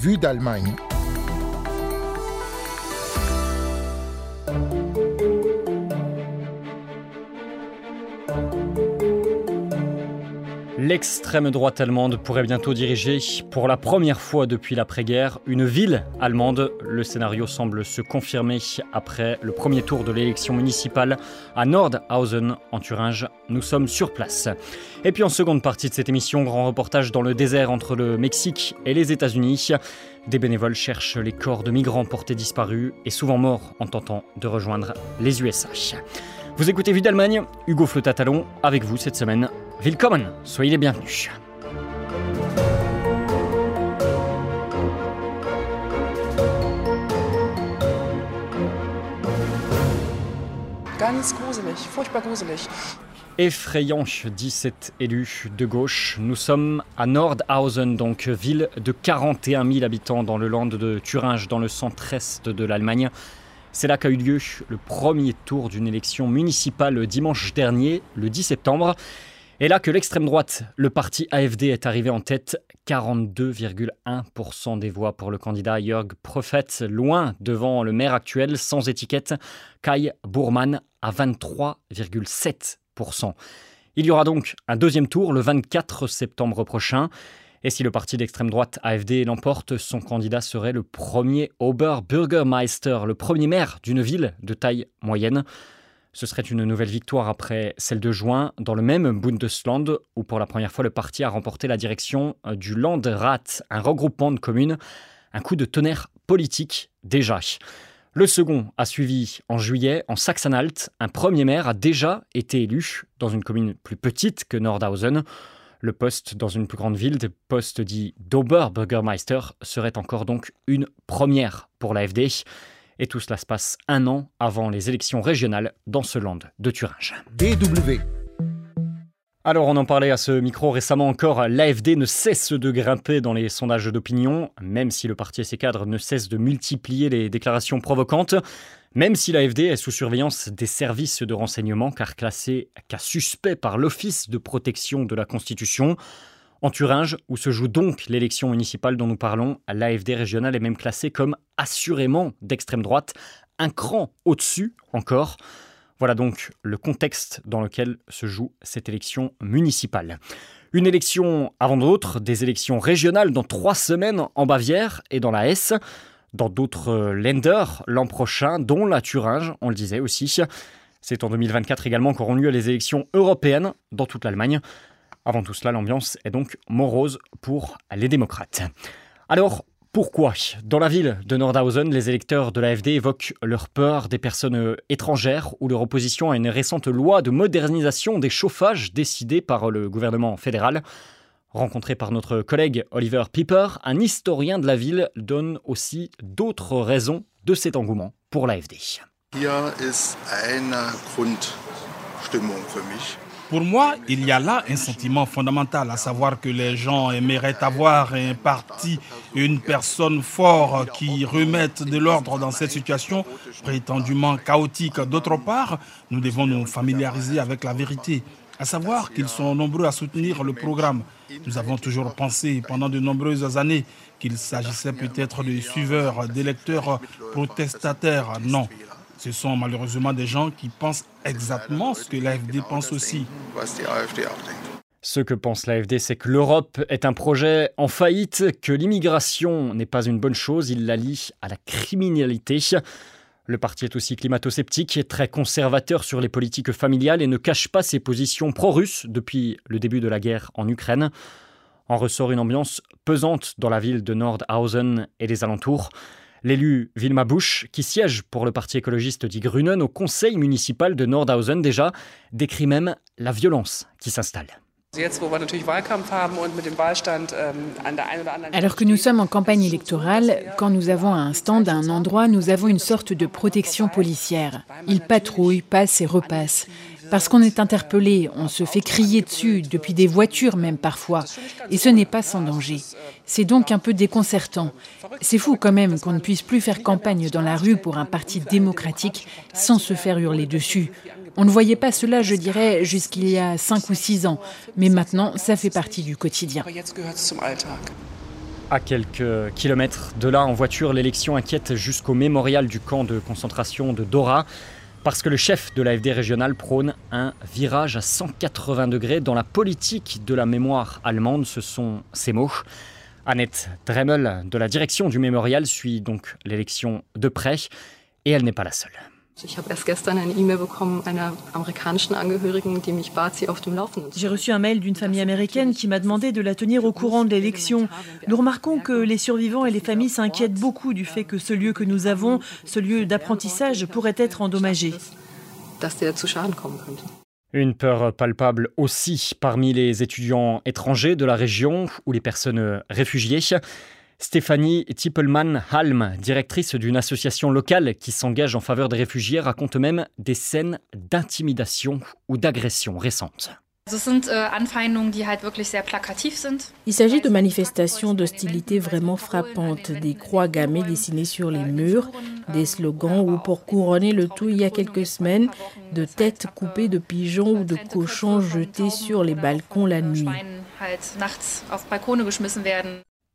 Vue d'Allemagne. L'extrême droite allemande pourrait bientôt diriger, pour la première fois depuis l'après-guerre, une ville allemande. Le scénario semble se confirmer après le premier tour de l'élection municipale à Nordhausen, en Thuringe. Nous sommes sur place. Et puis en seconde partie de cette émission, grand reportage dans le désert entre le Mexique et les États-Unis. Des bénévoles cherchent les corps de migrants portés disparus et souvent morts en tentant de rejoindre les USA. Vous écoutez Vue d'Allemagne, Hugo Flotatalon avec vous cette semaine. Willkommen, soyez les bienvenus. Ganz gruselig, furchtbar gruselig. Effrayant, dit cet élu de gauche. Nous sommes à Nordhausen, donc ville de 41 000 habitants dans le land de Thuringe, dans le centre-est de l'Allemagne. C'est là qu'a eu lieu le premier tour d'une élection municipale dimanche dernier, le 10 septembre. Et là que l'extrême droite, le parti AFD, est arrivé en tête, 42,1% des voix pour le candidat Jörg Prophet, loin devant le maire actuel sans étiquette, Kai Bourman, à 23,7%. Il y aura donc un deuxième tour le 24 septembre prochain. Et si le parti d'extrême droite AFD l'emporte, son candidat serait le premier Oberbürgermeister, le premier maire d'une ville de taille moyenne. Ce serait une nouvelle victoire après celle de juin dans le même Bundesland où pour la première fois le parti a remporté la direction du Landrat, un regroupement de communes. Un coup de tonnerre politique déjà. Le second a suivi en juillet en Saxe-Anhalt. Un premier maire a déjà été élu dans une commune plus petite que Nordhausen. Le poste dans une plus grande ville, le poste dit d'Oberbürgermeister, serait encore donc une première pour l'AFD. Et tout cela se passe un an avant les élections régionales dans ce land de Thuringe. DW. Alors on en parlait à ce micro récemment encore, l'AFD ne cesse de grimper dans les sondages d'opinion, même si le parti et ses cadres ne cessent de multiplier les déclarations provocantes, même si l'AFD est sous surveillance des services de renseignement car classé cas suspect par l'Office de protection de la Constitution. En Thuringe, où se joue donc l'élection municipale dont nous parlons, l'AFD régionale est même classée comme assurément d'extrême droite, un cran au-dessus encore. Voilà donc le contexte dans lequel se joue cette élection municipale. Une élection avant d'autres, des élections régionales dans trois semaines en Bavière et dans la Hesse, dans d'autres lenders l'an prochain, dont la Thuringe, on le disait aussi. C'est en 2024 également qu'auront lieu les élections européennes dans toute l'Allemagne. Avant tout cela, l'ambiance est donc morose pour les démocrates. Alors, pourquoi Dans la ville de Nordhausen, les électeurs de l'AFD évoquent leur peur des personnes étrangères ou leur opposition à une récente loi de modernisation des chauffages décidée par le gouvernement fédéral? Rencontré par notre collègue Oliver Piper, un historien de la ville donne aussi d'autres raisons de cet engouement pour l'AFD. Pour moi, il y a là un sentiment fondamental, à savoir que les gens aimeraient avoir un parti, une personne forte qui remette de l'ordre dans cette situation prétendument chaotique. D'autre part, nous devons nous familiariser avec la vérité, à savoir qu'ils sont nombreux à soutenir le programme. Nous avons toujours pensé pendant de nombreuses années qu'il s'agissait peut-être de suiveurs, d'électeurs protestataires. Non, ce sont malheureusement des gens qui pensent exactement ce que l'AFD pense aussi. Ce que pense l'AFD, c'est que l'Europe est un projet en faillite, que l'immigration n'est pas une bonne chose, il la lie à la criminalité. Le parti est aussi climato-sceptique et très conservateur sur les politiques familiales et ne cache pas ses positions pro-russes depuis le début de la guerre en Ukraine. En ressort une ambiance pesante dans la ville de Nordhausen et les alentours. L'élu Vilma Busch, qui siège pour le parti écologiste Die Grünen au conseil municipal de Nordhausen déjà, décrit même la violence qui s'installe. Alors que nous sommes en campagne électorale, quand nous avons un stand à un endroit, nous avons une sorte de protection policière. Ils patrouillent, passent et repassent. Parce qu'on est interpellé, on se fait crier dessus, depuis des voitures même parfois. Et ce n'est pas sans danger. C'est donc un peu déconcertant. C'est fou quand même qu'on ne puisse plus faire campagne dans la rue pour un parti démocratique sans se faire hurler dessus. On ne voyait pas cela, je dirais, jusqu'il y a 5 ou 6 ans, mais maintenant, ça fait partie du quotidien. À quelques kilomètres de là, en voiture, l'élection inquiète jusqu'au mémorial du camp de concentration de Dora, parce que le chef de l'AFD régional prône un virage à 180 degrés dans la politique de la mémoire allemande, ce sont ses mots. Annette Dremel de la direction du mémorial suit donc l'élection de près, et elle n'est pas la seule. J'ai reçu un mail d'une famille américaine qui m'a demandé de la tenir au courant de l'élection. Nous remarquons que les survivants et les familles s'inquiètent beaucoup du fait que ce lieu que nous avons, ce lieu d'apprentissage, pourrait être endommagé. Une peur palpable aussi parmi les étudiants étrangers de la région ou les personnes réfugiées. Stéphanie Tippelmann-Halm, directrice d'une association locale qui s'engage en faveur des réfugiés, raconte même des scènes d'intimidation ou d'agression récentes. Il s'agit de manifestations d'hostilité vraiment frappantes, des croix gammées dessinées sur les murs, des slogans ou pour couronner le tout il y a quelques semaines, de têtes coupées de pigeons ou de cochons jetés sur les balcons la nuit.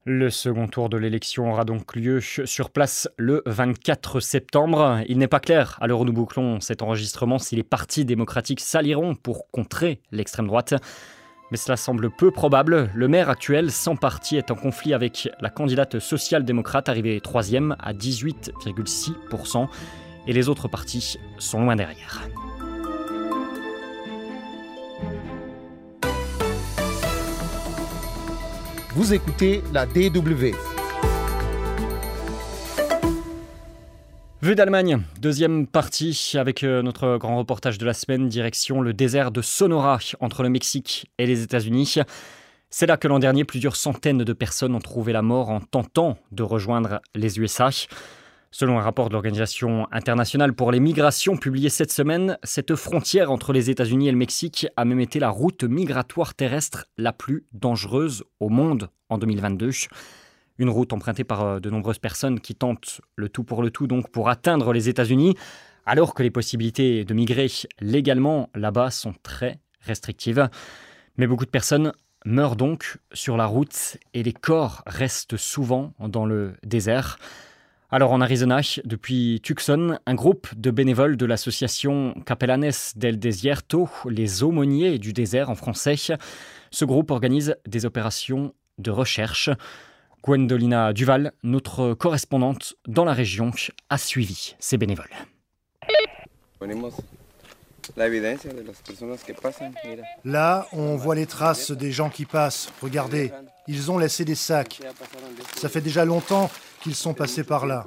Le second tour de l'élection aura donc lieu sur place le 24 septembre. Il n'est pas clair, à l'heure où nous bouclons cet enregistrement, si les partis démocratiques s'allieront pour contrer l'extrême droite. Mais cela semble peu probable. Le maire actuel, sans parti, est en conflit avec la candidate social-démocrate arrivée troisième à 18,6%. Et les autres partis sont loin derrière. Vous écoutez la DW. Vue d'Allemagne, deuxième partie avec euh, notre grand reportage de la semaine, direction le désert de Sonora entre le Mexique et les États-Unis. C'est là que l'an dernier, plusieurs centaines de personnes ont trouvé la mort en tentant de rejoindre les USA. Selon un rapport de l'Organisation internationale pour les migrations publié cette semaine, cette frontière entre les États-Unis et le Mexique a même été la route migratoire terrestre la plus dangereuse au monde en 2022. Une route empruntée par euh, de nombreuses personnes qui tentent le tout pour le tout donc pour atteindre les États-Unis, alors que les possibilités de migrer légalement là-bas sont très restrictives. Mais beaucoup de personnes meurent donc sur la route et les corps restent souvent dans le désert. Alors en Arizona, depuis Tucson, un groupe de bénévoles de l'association Capellanes del Desierto, les aumôniers du désert en français, ce groupe organise des opérations de recherche. Gwendolina Duval, notre correspondante dans la région, a suivi ces bénévoles. Là, on voit les traces des gens qui passent. Regardez, ils ont laissé des sacs. Ça fait déjà longtemps qu'ils sont passés par là.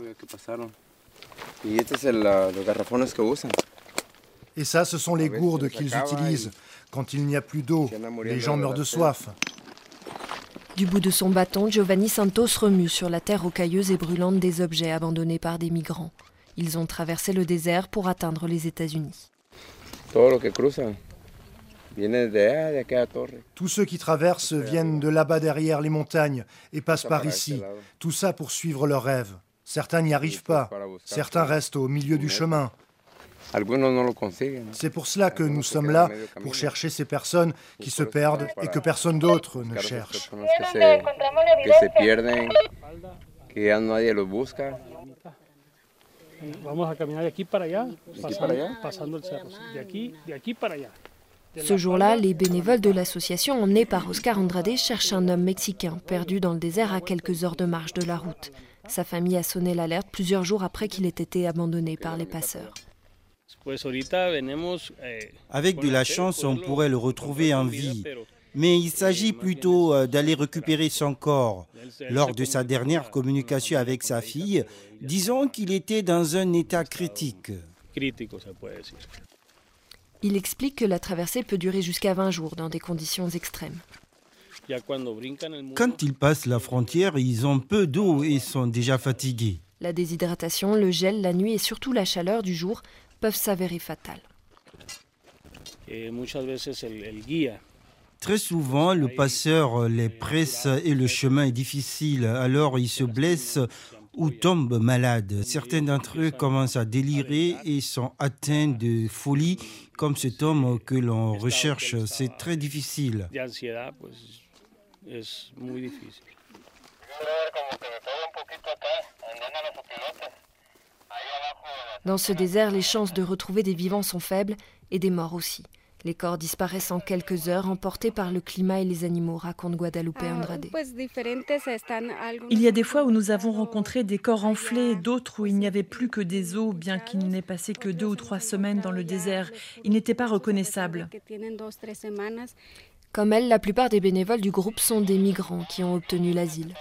Et ça, ce sont les gourdes qu'ils utilisent quand il n'y a plus d'eau. Les gens meurent de soif. Du bout de son bâton, Giovanni Santos remue sur la terre rocailleuse et brûlante des objets abandonnés par des migrants. Ils ont traversé le désert pour atteindre les États-Unis. Tous ceux qui traversent viennent de là-bas derrière les montagnes et passent par ici. Tout ça pour suivre leurs rêves. Certains n'y arrivent pas. Certains restent au milieu du chemin. C'est pour cela que nous sommes là, pour chercher ces personnes qui se perdent et que personne d'autre ne cherche. Ce jour-là, les bénévoles de l'association emmenés par Oscar Andrade cherchent un homme mexicain perdu dans le désert à quelques heures de marche de la route. Sa famille a sonné l'alerte plusieurs jours après qu'il ait été abandonné par les passeurs. Avec de la chance, on pourrait le retrouver en vie. Mais il s'agit plutôt euh, d'aller récupérer son corps. Lors de sa dernière communication avec sa fille, disons qu'il était dans un état critique. Il explique que la traversée peut durer jusqu'à 20 jours dans des conditions extrêmes. Quand ils passent la frontière, ils ont peu d'eau et sont déjà fatigués. La déshydratation, le gel la nuit et surtout la chaleur du jour peuvent s'avérer fatales. Très souvent, le passeur les presse et le chemin est difficile, alors ils se blessent ou tombent malades. Certains d'entre eux commencent à délirer et sont atteints de folie, comme cet homme que l'on recherche. C'est très difficile. Dans ce désert, les chances de retrouver des vivants sont faibles et des morts aussi. Les corps disparaissent en quelques heures, emportés par le climat et les animaux, raconte Guadalupe Ah, Andrade. Il y a des fois où nous avons rencontré des corps enflés, d'autres où il n'y avait plus que des os, bien qu'il n'ait passé que deux ou trois semaines dans le désert. Ils n'étaient pas reconnaissables. Comme elle, la plupart des bénévoles du groupe sont des migrants qui ont obtenu l'asile.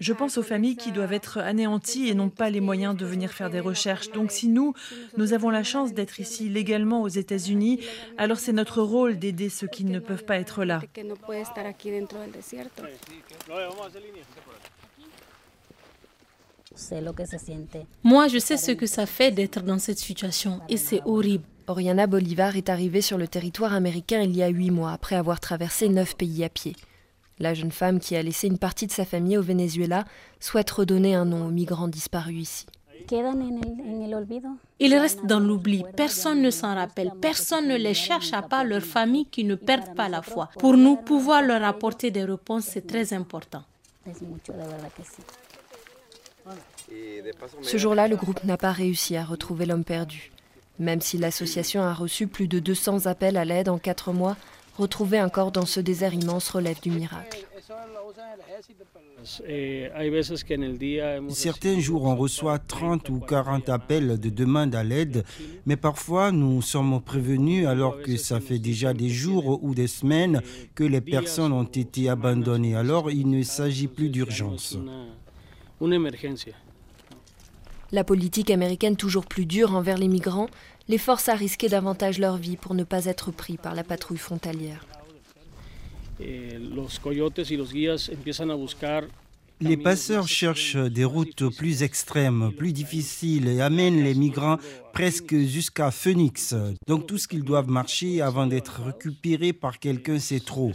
Je pense aux familles qui doivent être anéanties et n'ont pas les moyens de venir faire des recherches. Donc si nous, nous avons la chance d'être ici légalement aux États-Unis, alors c'est notre rôle d'aider ceux qui ne peuvent pas être là. Moi, je sais ce que ça fait d'être dans cette situation et c'est horrible. Oriana Bolivar est arrivée sur le territoire américain il y a huit mois, après avoir traversé neuf pays à pied. La jeune femme qui a laissé une partie de sa famille au Venezuela souhaite redonner un nom aux migrants disparus ici. Ils restent dans l'oubli. Personne ne s'en rappelle. Personne ne les cherche à part leur famille qui ne perdent pas la foi. Pour nous, pouvoir leur apporter des réponses, c'est très important. Ce jour-là, le groupe n'a pas réussi à retrouver l'homme perdu. Même si l'association a reçu plus de 200 appels à l'aide en quatre mois, retrouver un corps dans ce désert immense relève du miracle. Certains jours, on reçoit 30 ou 40 appels de demande à l'aide, mais parfois nous sommes prévenus alors que ça fait déjà des jours ou des semaines que les personnes ont été abandonnées. Alors il ne s'agit plus d'urgence. La politique américaine toujours plus dure envers les migrants les force à risquer davantage leur vie pour ne pas être pris par la patrouille frontalière. Les passeurs cherchent des routes plus extrêmes, plus difficiles et amènent les migrants presque jusqu'à Phoenix. Donc tout ce qu'ils doivent marcher avant d'être récupérés par quelqu'un, c'est trop.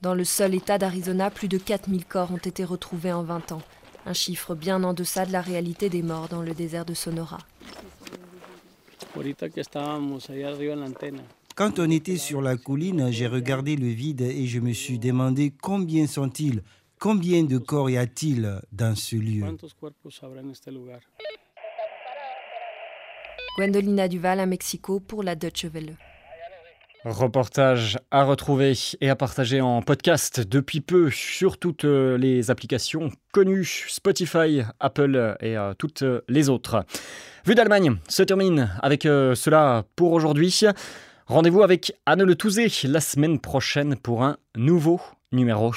Dans le seul État d'Arizona, plus de 4000 corps ont été retrouvés en 20 ans, un chiffre bien en deçà de la réalité des morts dans le désert de Sonora. Quand on était sur la colline, j'ai regardé le vide et je me suis demandé combien sont-ils Combien de corps y a-t-il dans ce lieu Gwendolina Duval à Mexico pour la Deutsche Welle. Reportage à retrouver et à partager en podcast depuis peu sur toutes les applications connues, Spotify, Apple et toutes les autres. Vue d'Allemagne se termine avec cela pour aujourd'hui. Rendez-vous avec Anne Le Touzé la semaine prochaine pour un nouveau numéro.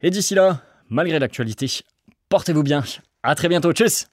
Et d'ici là, malgré l'actualité, portez-vous bien. À très bientôt. Tchuss